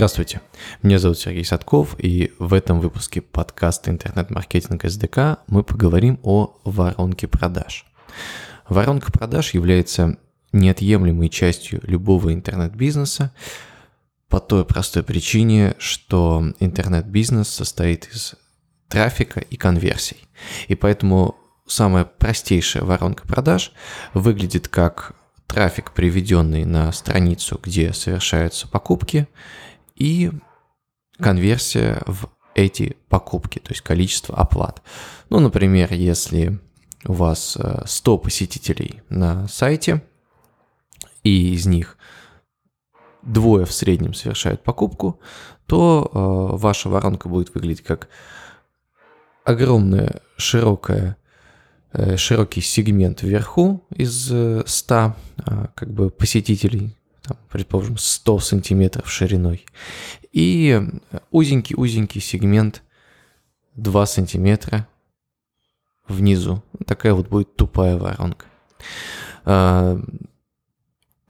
Здравствуйте, меня зовут Сергей Садков, и в этом выпуске подкаста «Интернет-маркетинг СДК» мы поговорим о воронке продаж. Воронка продаж является неотъемлемой частью любого интернет-бизнеса по той простой причине, что интернет-бизнес состоит из трафика и конверсий. И поэтому самая простейшая воронка продаж выглядит как трафик, приведенный на страницу, где совершаются покупки, и конверсия в эти покупки, то есть количество оплат. Ну, например, если у вас 100 э, посетителей на сайте, и из них двое в среднем совершают покупку, то э, ваша воронка будет выглядеть как огромная широкая э, широкий сегмент вверху из 100 как бы посетителей там, предположим, 100 сантиметров шириной, и узенький-узенький сегмент 2 сантиметра внизу. Такая вот будет тупая воронка. А,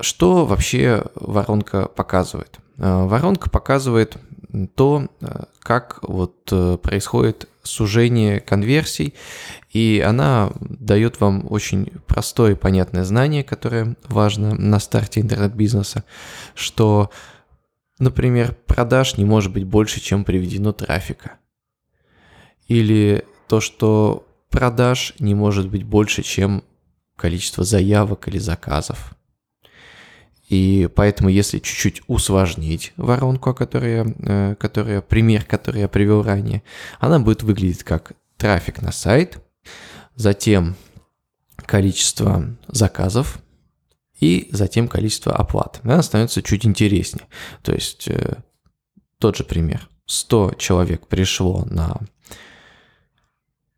что вообще воронка показывает? А, воронка показывает то, как вот э, происходит сужение конверсий, и она дает вам очень простое и понятное знание, которое важно на старте интернет-бизнеса, что, например, продаж не может быть больше, чем приведено трафика. Или то, что продаж не может быть больше, чем количество заявок или заказов. И поэтому, если чуть-чуть усложнить воронку, которая, э, которая, пример, который я привел ранее, она будет выглядеть как трафик на сайт, затем количество заказов и затем количество оплат. Она становится чуть интереснее. То есть э, тот же пример. 100 человек пришло на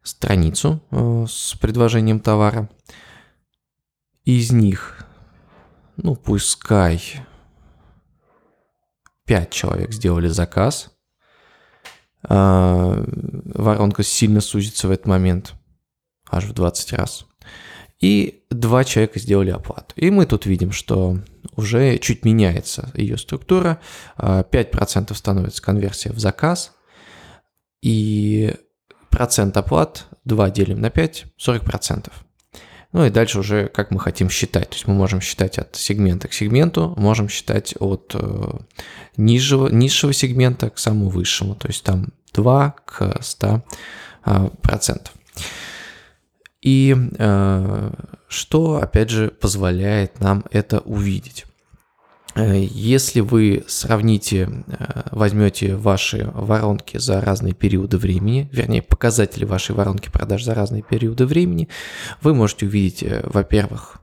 страницу э, с предложением товара. Из них ну, пускай 5 человек сделали заказ, а, воронка сильно сузится в этот момент, аж в 20 раз. И два человека сделали оплату. И мы тут видим, что уже чуть меняется ее структура. 5% а, становится конверсия в заказ. И процент оплат 2 делим на 5, 40%. Ну и дальше уже как мы хотим считать. То есть мы можем считать от сегмента к сегменту, можем считать от э, низшего, низшего сегмента к самому высшему. То есть там 2 к 100 э, процентов. И э, что, опять же, позволяет нам это увидеть? Э, если вы сравните, э, возьмете ваши воронки за разные периоды времени, вернее, показатели вашей воронки продаж за разные периоды времени, вы можете увидеть, э, во-первых,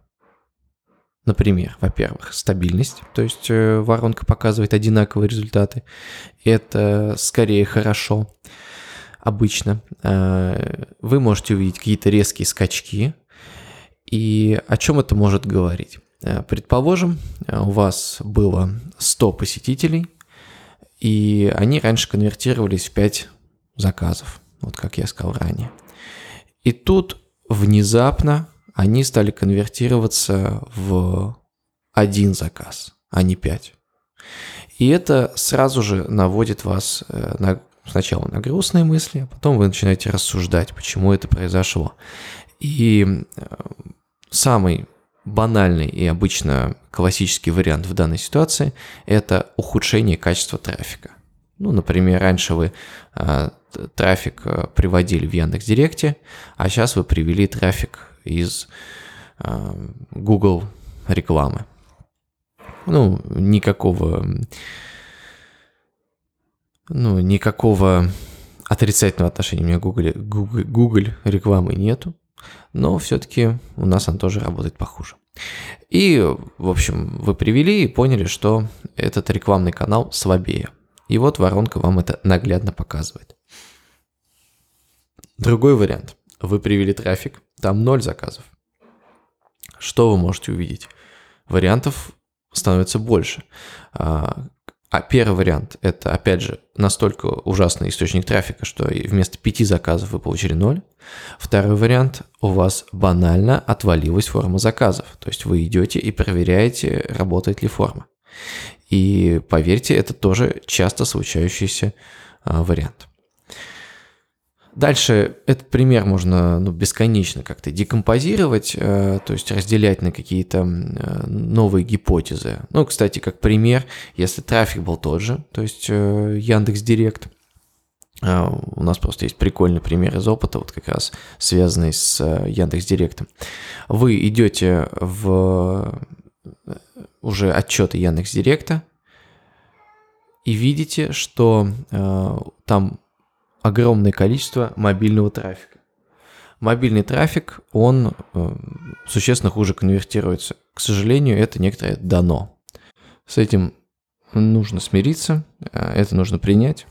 Например, во-первых, стабильность, то есть воронка показывает одинаковые результаты. Это скорее хорошо обычно. Вы можете увидеть какие-то резкие скачки. И о чем это может говорить? Э, предположим, э, у вас было 100 посетителей, и они раньше конвертировались в 5 заказов, вот как я сказал ранее. И тут внезапно они стали конвертироваться в один заказ, а не 5. И это сразу же наводит вас э, на, сначала на грустные мысли, а потом вы начинаете рассуждать, почему это произошло. И самый банальный и обычно классический вариант в данной ситуации – это ухудшение качества трафика. Ну, например, раньше вы э, трафик а, приводили в Яндекс Директе, а сейчас вы привели трафик из э, Google рекламы. Ну, никакого, ну, никакого отрицательного отношения у меня Google, Google, Google рекламы нету но все-таки у нас он тоже работает похуже. И, в общем, вы привели и поняли, что этот рекламный канал слабее. И вот воронка вам это наглядно показывает. Другой вариант. Вы привели трафик, там ноль заказов. Что вы можете увидеть? Вариантов становится больше. А, первый вариант – это, опять же, настолько ужасный источник трафика, что вместо пяти заказов вы получили ноль. Второй вариант – у вас банально отвалилась форма заказов. То есть вы идете и проверяете, работает ли форма. И поверьте, это тоже часто случающийся а, вариант. Дальше этот пример можно ну, бесконечно как-то декомпозировать, э, то есть разделять на какие-то э, новые гипотезы. Ну, кстати, как пример, если трафик был тот же, то есть э, Яндекс Директ, у нас просто есть прикольный пример из опыта, вот как раз связанный с Яндекс Директом. Вы идете в уже отчеты Яндекс Директа и видите, что э, там огромное количество мобильного трафика. Мобильный трафик, он э, существенно хуже конвертируется. К сожалению, это некоторое дано. С этим нужно смириться, э, это нужно принять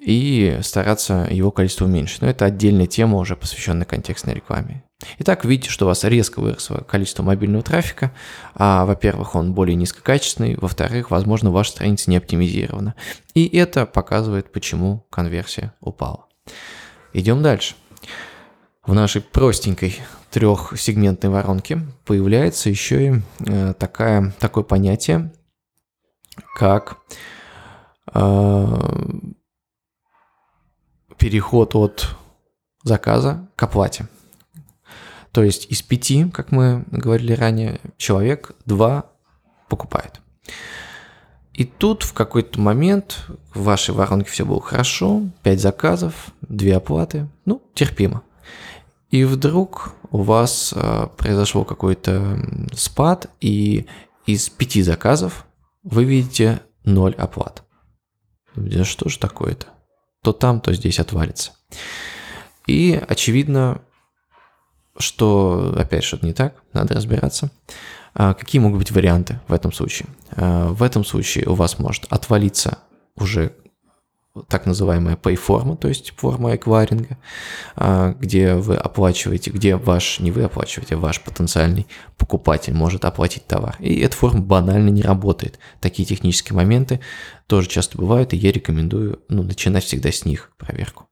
и стараться его количество уменьшить. Но это отдельная тема, уже посвященная контекстной рекламе. Итак, видите, что у вас резко выросло количество мобильного трафика. А, во-первых, он более низкокачественный, во-вторых, возможно, ваша страница не оптимизирована. И это показывает, почему конверсия упала. Идем дальше. В нашей простенькой трехсегментной воронке появляется еще и э, такая, такое понятие, как э, переход от заказа к оплате. То есть из пяти, как мы говорили ранее, человек два покупает. И тут в какой-то момент в вашей воронке все было хорошо, пять заказов, две оплаты, ну, терпимо. И вдруг у вас э, произошел какой-то спад, и из пяти заказов вы видите ноль оплат. Что же такое-то? То там, то здесь отвалится. И, очевидно, что, опять, что-то не так, надо разбираться. А, какие могут быть варианты в этом случае? А, в этом случае у вас может отвалиться уже так называемая pay-форма, то есть форма эквайринга, а, где вы оплачиваете, где ваш, не вы оплачиваете, а ваш потенциальный покупатель может оплатить товар. И эта форма банально не работает. Такие технические моменты тоже часто бывают, и я рекомендую ну, начинать всегда с них проверку.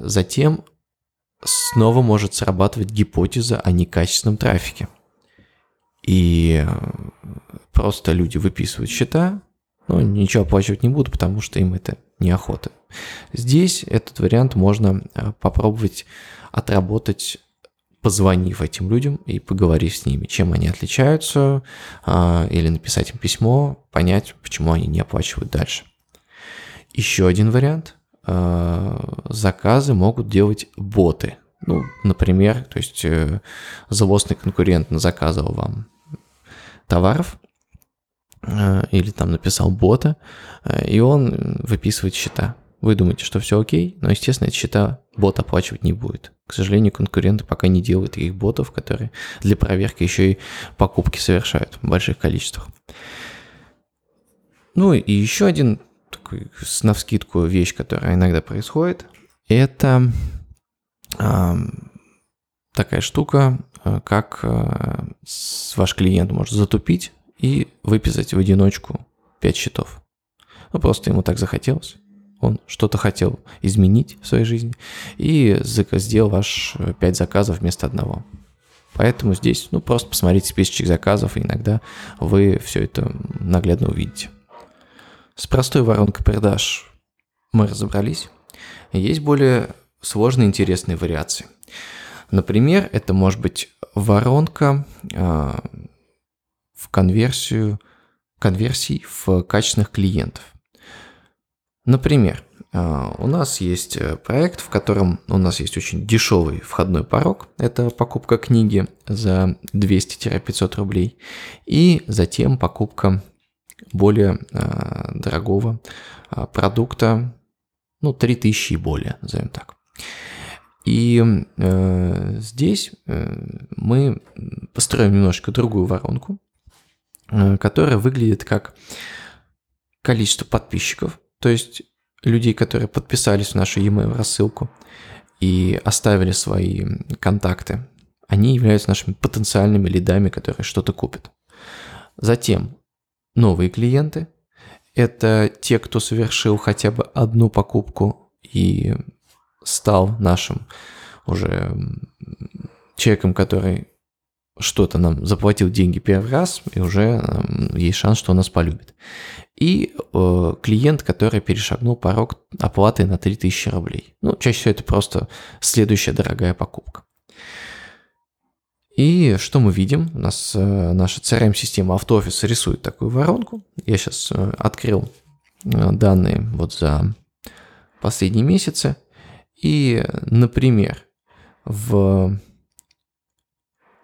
Затем снова может срабатывать гипотеза о некачественном трафике. И э, просто люди выписывают счета, но ничего оплачивать не будут, потому что им это неохота. Здесь этот вариант можно э, попробовать отработать, позвонив этим людям и поговорив с ними, чем они отличаются, а, или написать им письмо, понять, почему они не оплачивают дальше. Еще один вариант заказы могут делать боты. Ну, например, то есть э, злостный конкурент заказывал вам товаров, э, или там написал бота, и он выписывает счета. Вы думаете, что все окей, но, естественно, эти счета бот оплачивать не будет. К сожалению, конкуренты пока не делают таких ботов, которые для проверки еще и покупки совершают в больших количествах. Ну и еще один такой, на вскидку вещь, которая иногда происходит, это э, такая штука, э, как э, ваш клиент может затупить и выписать в одиночку 5 счетов. Ну, просто ему так захотелось. Он что-то хотел изменить в своей жизни и сделал ваш 5 заказов вместо одного. Поэтому здесь, ну, просто посмотрите списочек заказов, и иногда вы все это наглядно увидите. С простой воронкой продаж мы разобрались. Есть более сложные интересные вариации. Например, это может быть воронка э, в конверсию, конверсий в качественных клиентов. Например, э, у нас есть проект, в котором у нас есть очень дешевый входной порог. Это покупка книги за 200-500 рублей. И затем покупка более э, дорогого э, продукта, ну, 3000 и более, назовем так. И э, здесь э, мы построим немножко другую воронку, э, которая выглядит как количество подписчиков, то есть людей, которые подписались в нашу e-mail рассылку и оставили свои контакты, они являются нашими потенциальными лидами, которые что-то купят. Затем новые клиенты. Это те, кто совершил хотя бы одну покупку и стал нашим уже человеком, который что-то нам заплатил деньги первый раз, и уже есть шанс, что он нас полюбит. И э, клиент, который перешагнул порог оплаты на 3000 рублей. Ну, чаще всего это просто следующая дорогая покупка. И что мы видим? У нас э, наша CRM-система AutoOffice рисует такую воронку. Я сейчас э, открыл э, данные вот за последние месяцы. И, например, в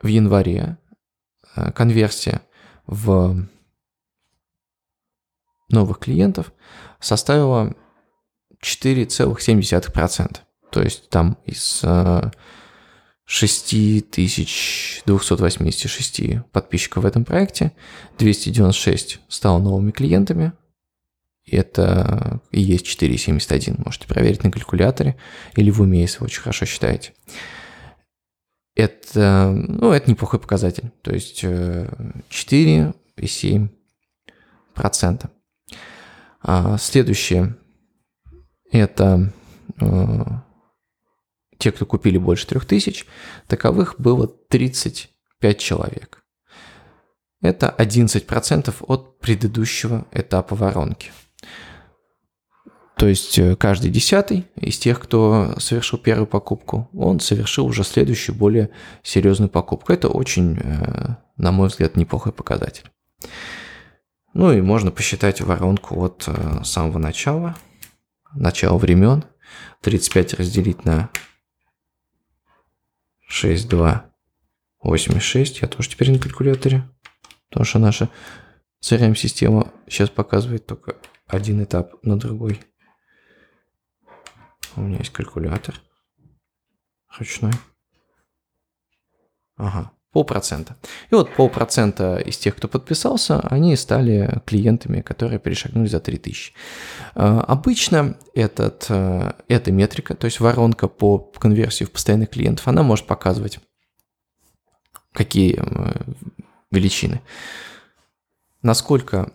в январе э, конверсия в новых клиентов составила 4,7%. То есть там из 6286 э, подписчиков в этом проекте 296 стало новыми клиентами. Это и есть 4,71. Можете проверить на калькуляторе или в уме, если вы очень хорошо считаете это, ну, это неплохой показатель. То есть 4,7%. Э, а следующее – это э, те, кто купили больше 3000, таковых было 35 человек. Это 11% от предыдущего этапа воронки. То есть э, каждый десятый из тех, кто совершил первую покупку, он совершил уже следующую, более серьезную покупку. Это очень, э, на мой взгляд, неплохой показатель. Ну и можно посчитать воронку от э, самого начала, начала времен. 35 разделить на 6, 2, 86. Я тоже теперь на калькуляторе. Потому что наша CRM-система сейчас показывает только один этап на другой. У меня есть калькулятор. Ручной. Ага, полпроцента. И вот полпроцента из тех, кто подписался, они стали клиентами, которые перешагнули за 3000. А, обычно этот, э, эта метрика, то есть воронка по конверсии в постоянных клиентов, она может показывать какие э, величины. Насколько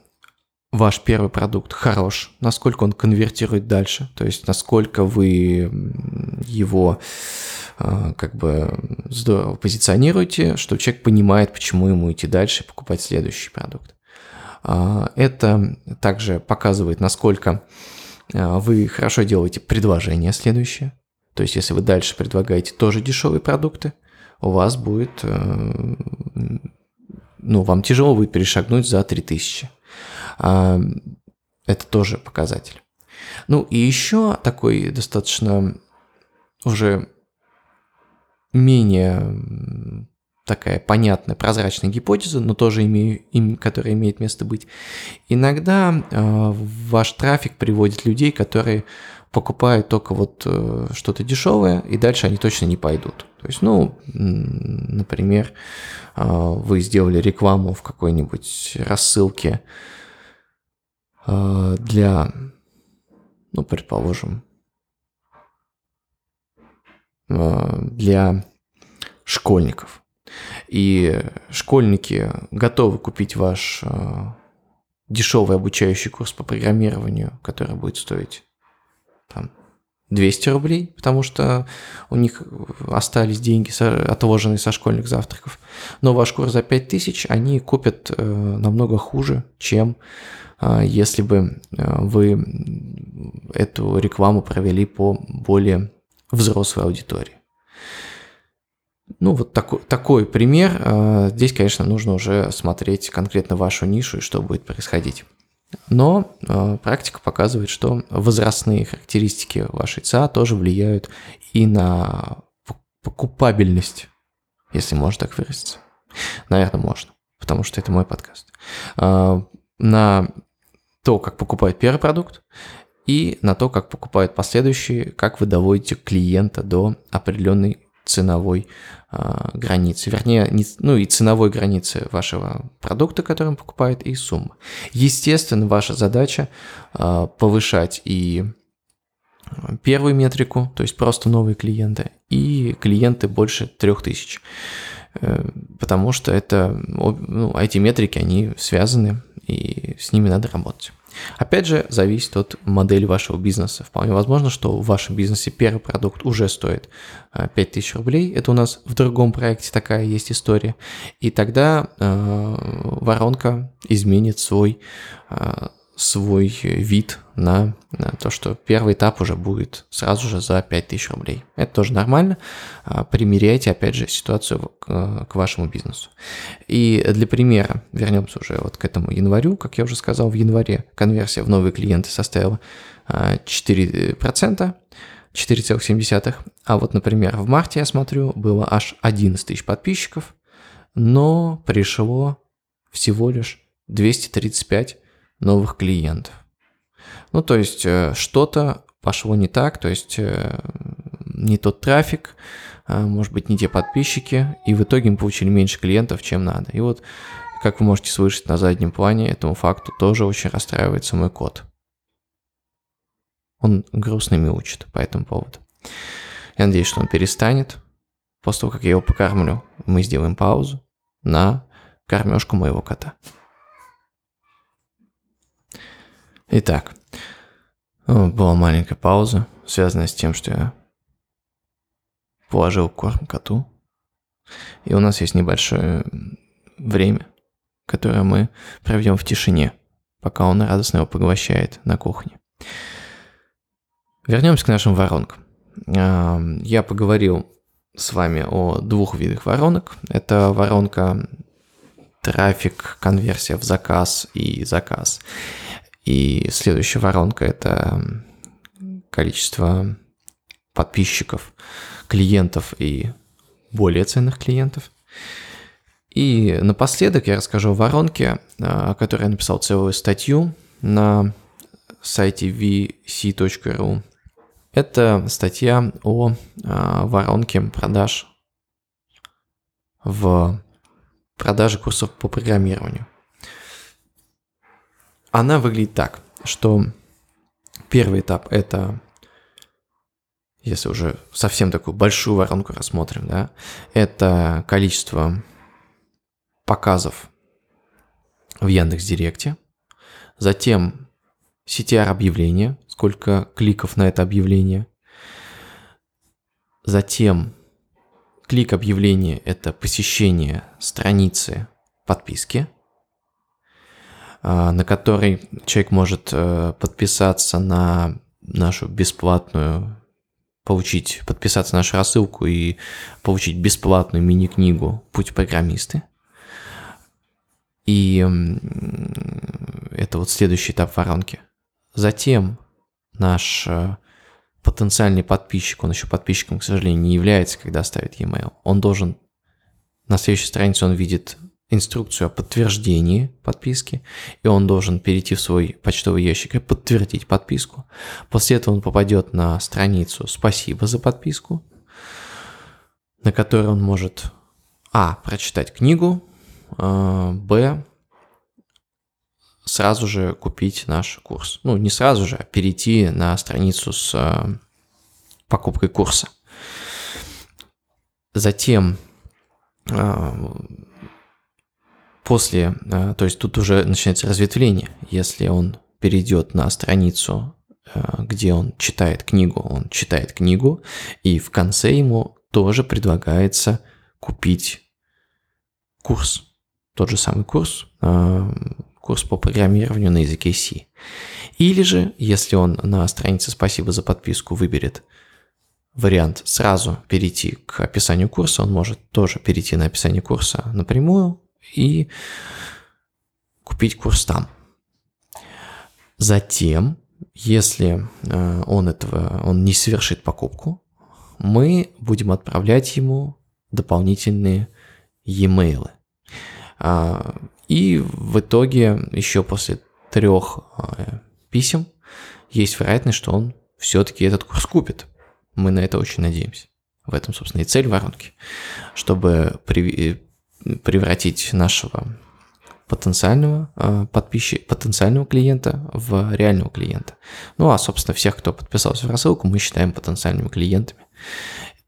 ваш первый продукт хорош, насколько он конвертирует дальше, то есть насколько вы его а, как бы здорово позиционируете, что человек понимает, почему ему идти дальше и покупать следующий продукт. А, это также показывает, насколько а, вы хорошо делаете предложение следующее. То есть, если вы дальше предлагаете тоже дешевые продукты, у вас будет, э, ну, вам тяжело будет перешагнуть за 3000. А, это тоже показатель. Ну и еще такой достаточно уже менее такая понятная, прозрачная гипотеза, но тоже имею, им, которая имеет место быть. Иногда э, ваш трафик приводит людей, которые покупают только вот э, что-то дешевое, и дальше они точно не пойдут. То есть, ну, например, э, вы сделали рекламу в какой-нибудь рассылке, для, ну, предположим, э, для школьников. И школьники готовы купить ваш э, дешевый обучающий курс по программированию, который будет стоить там 200 рублей, потому что у них остались деньги отложенные со школьных завтраков. Но ваш курс за 5000 они купят намного хуже, чем а, если бы а, вы эту рекламу провели по более взрослой аудитории. Ну, вот такой, такой пример. Здесь, конечно, нужно уже смотреть конкретно вашу нишу и что будет происходить. Но практика показывает, что возрастные характеристики вашей ЦА тоже влияют и на покупабельность, если можно так выразиться. Наверное, можно, потому что это мой подкаст. На то, как покупают первый продукт, и на то, как покупают последующие, как вы доводите клиента до определенной ценовой э, границы, вернее, не, ну и ценовой границы вашего продукта, который он покупает, и суммы. Естественно, ваша задача э, повышать и первую метрику, то есть просто новые клиенты, и клиенты больше 3000. Э, потому что это, ну, эти метрики, они связаны, и с ними надо работать. Опять же, зависит от модели вашего бизнеса. Вполне возможно, что в вашем бизнесе первый продукт уже стоит 5000 э, рублей. Это у нас в другом проекте такая есть история. И тогда э, воронка изменит свой э, свой вид на, на то, что первый этап уже будет сразу же за 5000 рублей. Это тоже нормально. А, примеряйте, опять же, ситуацию к, к вашему бизнесу. И для примера, вернемся уже вот к этому январю, как я уже сказал, в январе конверсия в новые клиенты составила 4%, 4,7. А вот, например, в марте, я смотрю, было аж 11 тысяч подписчиков, но пришло всего лишь 235 новых клиентов. Ну, то есть э, что-то пошло не так, то есть э, не тот трафик, а, может быть, не те подписчики, и в итоге мы получили меньше клиентов, чем надо. И вот, как вы можете слышать на заднем плане, этому факту тоже очень расстраивается мой кот. Он грустно мяучит по этому поводу. Я надеюсь, что он перестанет. После того, как я его покормлю, мы сделаем паузу на кормежку моего кота. Итак, была маленькая пауза, связанная с тем, что я положил корм коту. И у нас есть небольшое время, которое мы проведем в тишине, пока он радостно его поглощает на кухне. Вернемся к нашим воронкам. Я поговорил с вами о двух видах воронок. Это воронка трафик, конверсия в заказ и заказ. И следующая воронка – это количество подписчиков, клиентов и более ценных клиентов. И напоследок я расскажу о воронке, о которой я написал целую статью на сайте vc.ru. Это статья о воронке продаж в продаже курсов по программированию. Она выглядит так, что первый этап – это, если уже совсем такую большую воронку рассмотрим, да, это количество показов в Яндекс.Директе, затем CTR объявление, сколько кликов на это объявление, затем клик объявления – это посещение страницы подписки – на который человек может э, подписаться на нашу бесплатную, получить, подписаться на нашу рассылку и получить бесплатную мини-книгу «Путь программисты». И это вот следующий этап воронки. Затем наш э, потенциальный подписчик, он еще подписчиком, к сожалению, не является, когда ставит e-mail, он должен на следующей странице он видит инструкцию о подтверждении подписки, и он должен перейти в свой почтовый ящик и подтвердить подписку. После этого он попадет на страницу «Спасибо за подписку», на которой он может а. прочитать книгу, а, б. сразу же купить наш курс. Ну, не сразу же, а перейти на страницу с а, покупкой курса. Затем а, После, э, то есть тут уже начинается разветвление. Если он перейдет на страницу, э, где он читает книгу, он читает книгу, и в конце ему тоже предлагается купить курс. Тот же самый курс, э, курс по программированию на языке C. Или же, если он на странице «Спасибо за подписку» выберет вариант сразу перейти к описанию курса, он может тоже перейти на описание курса напрямую, и купить курс там. Затем, если э, он этого, он не совершит покупку, мы будем отправлять ему дополнительные e-mail. А, и в итоге еще после трех э, писем есть вероятность, что он все-таки этот курс купит. Мы на это очень надеемся. В этом, собственно, и цель воронки, чтобы превратить нашего потенциального э, подписчика, потенциального клиента в реального клиента. Ну а, собственно, всех, кто подписался в рассылку, мы считаем потенциальными клиентами.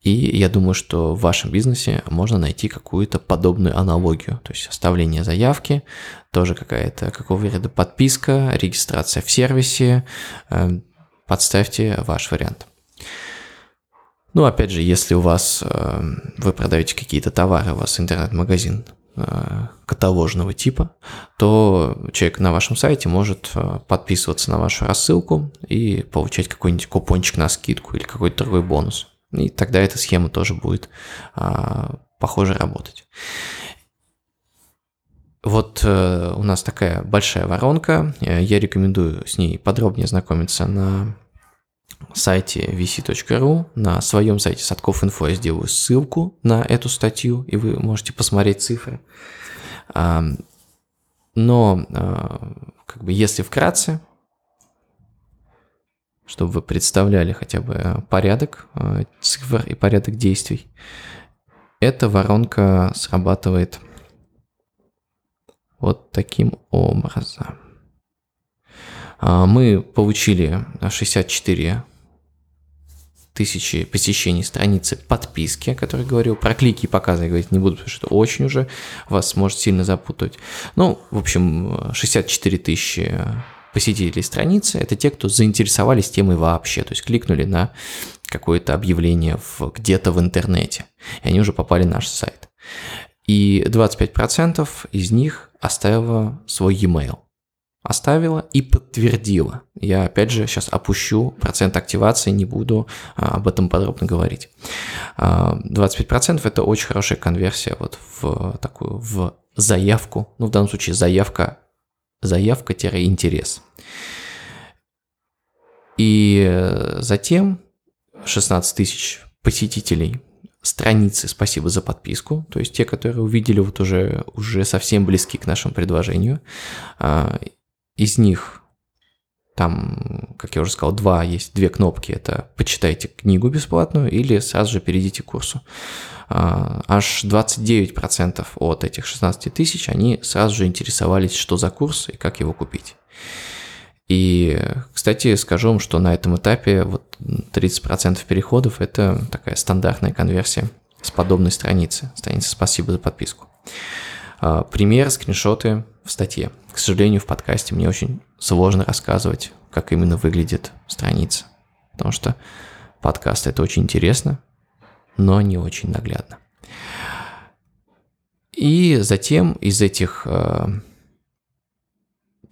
И я думаю, что в вашем бизнесе можно найти какую-то подобную аналогию. То есть оставление заявки, тоже какая-то какого вида подписка, регистрация в сервисе. Эм, подставьте ваш вариант. Ну, опять же, если у вас эм, вы продаете какие-то товары, у вас интернет-магазин э, каталожного типа, то человек на вашем сайте может э, подписываться на вашу рассылку и получать какой-нибудь купончик на скидку или какой-то другой бонус. И тогда эта схема тоже будет а, похоже работать. Вот э, у нас такая большая воронка. Э, я рекомендую с ней подробнее знакомиться на сайте vc.ru. На своем сайте Садков.инфо я сделаю ссылку на эту статью, и вы можете посмотреть цифры. Но, а, как бы, если вкратце, чтобы вы представляли хотя бы э, порядок э, цифр и порядок действий. Эта воронка срабатывает вот таким образом. А, мы получили 64 тысячи посещений страницы подписки, о которой говорил. Про клики и показы я говорить не буду, потому что это очень уже вас может сильно запутать. Ну, в общем, 64 тысячи посетителей страницы – это те, кто заинтересовались темой вообще, то есть кликнули на какое-то объявление в, где-то в интернете, и они уже попали на наш сайт. И 25% из них оставило свой e-mail. Оставила и подтвердила. Я, опять же, сейчас опущу процент активации, не буду а, об этом подробно говорить. 25% а, это очень хорошая конверсия вот в такую, в заявку, ну, в данном случае заявка заявка-интерес. И затем 16 тысяч посетителей страницы «Спасибо за подписку», то есть те, которые увидели вот уже, уже совсем близки к нашему предложению. Из них там, как я уже сказал, два есть, две кнопки. Это «Почитайте книгу бесплатную» или «Сразу же перейдите к курсу». А, аж 29% от этих 16 тысяч, они сразу же интересовались, что за курс и как его купить. И, кстати, скажу вам, что на этом этапе вот 30% переходов – это такая стандартная конверсия с подобной страницы. Страница «Спасибо за подписку». А, пример, скриншоты в статье. К сожалению, в подкасте мне очень сложно рассказывать, как именно выглядит страница, потому что подкаст – это очень интересно, но не очень наглядно. И затем из этих 30%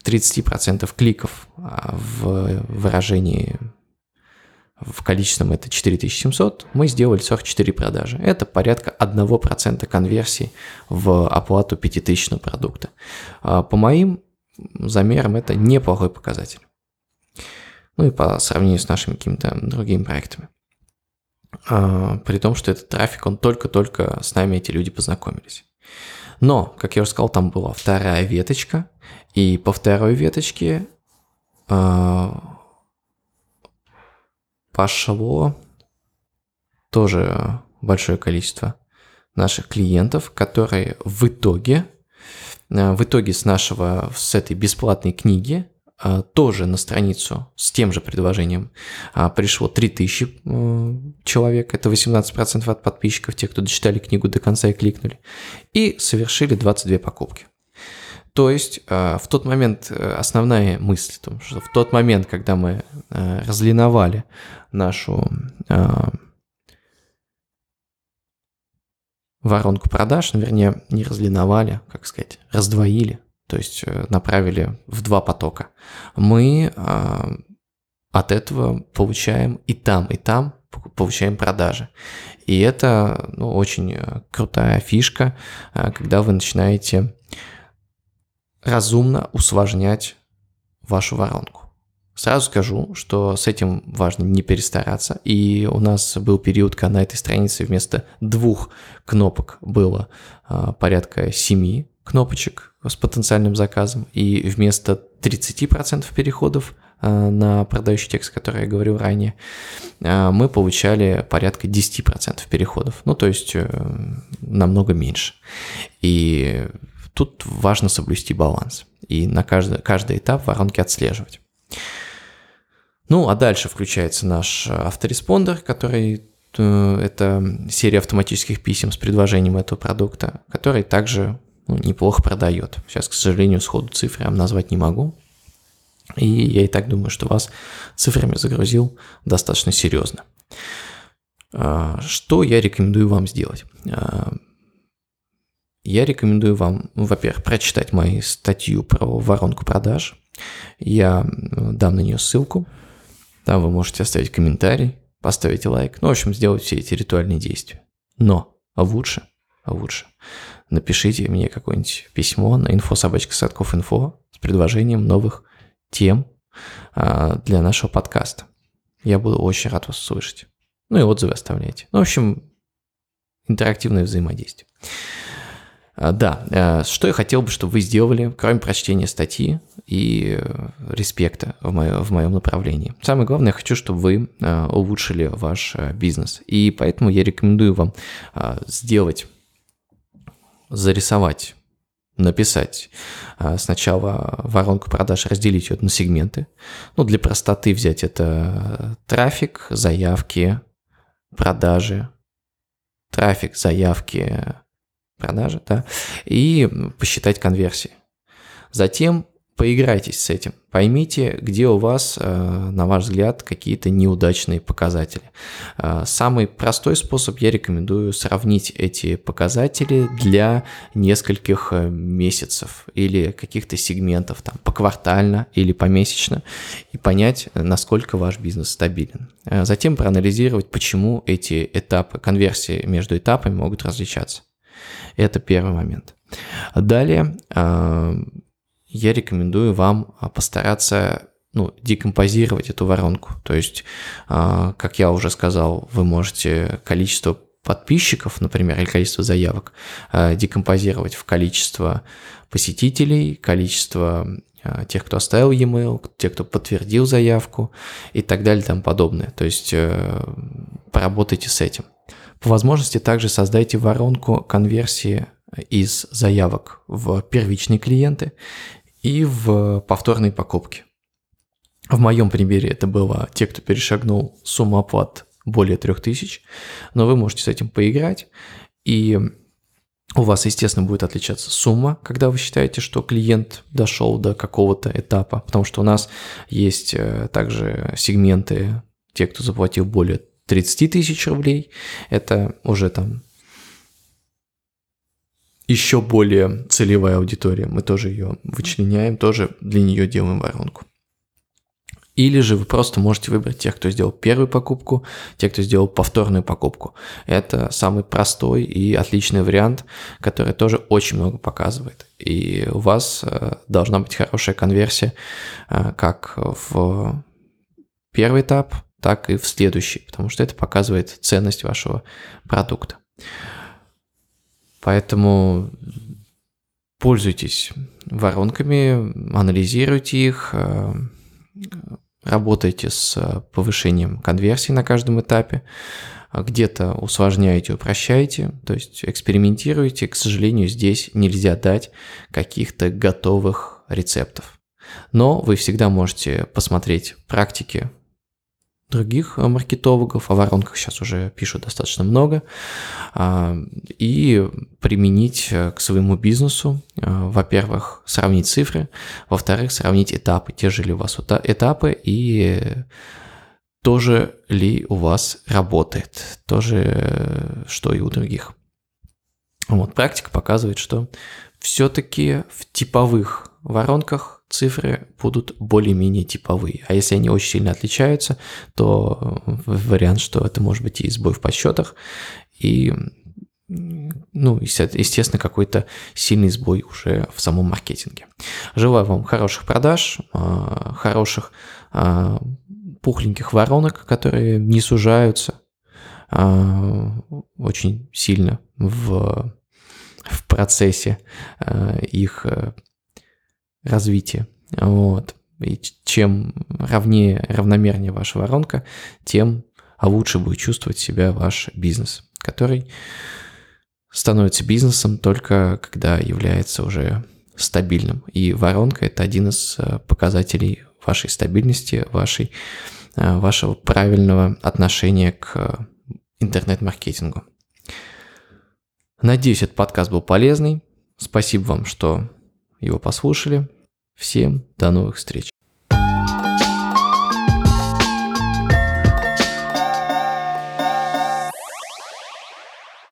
э, кликов а, в выражении в количественном это 4700, мы сделали 44 продажи. Это порядка 1% конверсии в оплату 5000 продукта. А, по моим замерам это неплохой показатель. Ну и по сравнению с нашими какими-то другими проектами. А, при том, что этот трафик, он только-только с нами эти люди познакомились. Но, как я уже сказал, там была вторая веточка, и по второй веточке э, пошло тоже большое количество наших клиентов, которые в итоге, э, в итоге с нашего, с этой бесплатной книги а, тоже на страницу с тем же предложением а, пришло 3000 э, человек, это 18% от подписчиков, те, кто дочитали книгу до конца и кликнули, и совершили 22 покупки. То есть а, в тот момент э, основная мысль в том, что в тот момент, когда мы э, разлиновали нашу воронку продаж, ну, вернее, не разлиновали, как сказать, раздвоили, то есть э, направили в два потока, мы от этого получаем и там, и там получаем продажи. И это ну, очень э, крутая фишка, э, когда вы начинаете разумно усложнять вашу воронку. Сразу скажу, что с этим важно не перестараться. И у нас был период, когда на этой странице вместо двух кнопок было а, порядка семи кнопочек с потенциальным заказом, и вместо 30% переходов э, на продающий текст, который я говорил ранее, э, мы получали порядка 10% переходов, ну то есть э, намного меньше. И тут важно соблюсти баланс и на каждый, каждый этап воронки отслеживать. Ну, а дальше включается наш автореспондер, который это серия автоматических писем с предложением этого продукта, который также ну, неплохо продает. Сейчас, к сожалению, сходу цифры я назвать не могу. И я и так думаю, что вас цифрами загрузил достаточно серьезно. А, что я рекомендую вам сделать? Я рекомендую вам, во-первых, прочитать мою статью про воронку продаж. Я дам на нее ссылку. Там вы можете оставить комментарий, поставить лайк. Ну, в общем, сделать все эти ритуальные действия. Но а лучше, а лучше напишите мне какое-нибудь письмо на info.собачка.садков.инфо с предложением новых тем а, для нашего подкаста. Я буду очень рад вас услышать. Ну и отзывы оставляйте. Ну, в общем, интерактивное взаимодействие. А, да, а, что я хотел бы, чтобы вы сделали, кроме прочтения статьи и э, респекта в, моем в моем направлении. Самое главное, я хочу, чтобы вы улучшили ваш э, бизнес. И поэтому я рекомендую вам сделать, зарисовать написать сначала воронку продаж, разделить ее на сегменты. Ну, для простоты взять это трафик, заявки, продажи, трафик, заявки, продажи, да, и посчитать конверсии. Затем Поиграйтесь с этим. Поймите, где у вас, э, на ваш взгляд, какие-то неудачные показатели. Э, самый простой способ я рекомендую сравнить эти показатели для нескольких э, месяцев или каких-то сегментов, там, поквартально или помесячно, и понять, насколько ваш бизнес стабилен. Затем проанализировать, почему эти этапы, конверсии между этапами могут различаться. Это первый момент. Далее я рекомендую вам а, постараться ну, декомпозировать эту воронку. То есть, а, как я уже сказал, вы можете количество подписчиков, например, или количество заявок а, декомпозировать в количество посетителей, количество тех, кто оставил e-mail, тех, кто подтвердил заявку и так далее и тому подобное. То есть э, поработайте с этим. По возможности также создайте воронку конверсии из заявок в первичные клиенты и в повторные покупки. В моем примере это было те, кто перешагнул сумму оплат более 3000, но вы можете с этим поиграть, и у вас, естественно, будет отличаться сумма, когда вы считаете, что клиент дошел до какого-то этапа, потому что у нас есть э, также сегменты, те, кто заплатил более 30 тысяч рублей, это уже там еще более целевая аудитория. Мы тоже ее вычленяем, тоже для нее делаем воронку. Или же вы просто можете выбрать тех, кто сделал первую покупку, тех, кто сделал повторную покупку. Это самый простой и отличный вариант, который тоже очень много показывает. И у вас э, должна быть хорошая конверсия э, как в первый этап, так и в следующий, потому что это показывает ценность вашего продукта. Поэтому пользуйтесь воронками, анализируйте их, э, работайте с повышением конверсии на каждом этапе, где-то усложняете, упрощаете, то есть экспериментируйте. К сожалению, здесь нельзя дать каких-то готовых рецептов. Но вы всегда можете посмотреть практики других э, маркетологов, о воронках сейчас уже пишут достаточно много, а, и применить э, к своему бизнесу, э, во-первых, сравнить цифры, во-вторых, сравнить этапы, те же ли у вас этапы и тоже ли у вас работает, тоже что и у других. Вот, практика показывает, что все-таки в типовых воронках цифры будут более-менее типовые. А если они очень сильно отличаются, то вариант, что это может быть и сбой в подсчетах, и ну, естественно, какой-то сильный сбой уже в самом маркетинге. Желаю вам хороших продаж, а, хороших а, пухленьких воронок, которые не сужаются очень сильно в, в процессе их развития. Вот. И чем равнее, равномернее ваша воронка, тем лучше будет чувствовать себя ваш бизнес, который становится бизнесом только когда является уже стабильным. И воронка – это один из э, показателей вашей стабильности, вашей, э, вашего правильного отношения к интернет-маркетингу. Надеюсь, этот подкаст был полезный. Спасибо вам, что его послушали. Всем до новых встреч.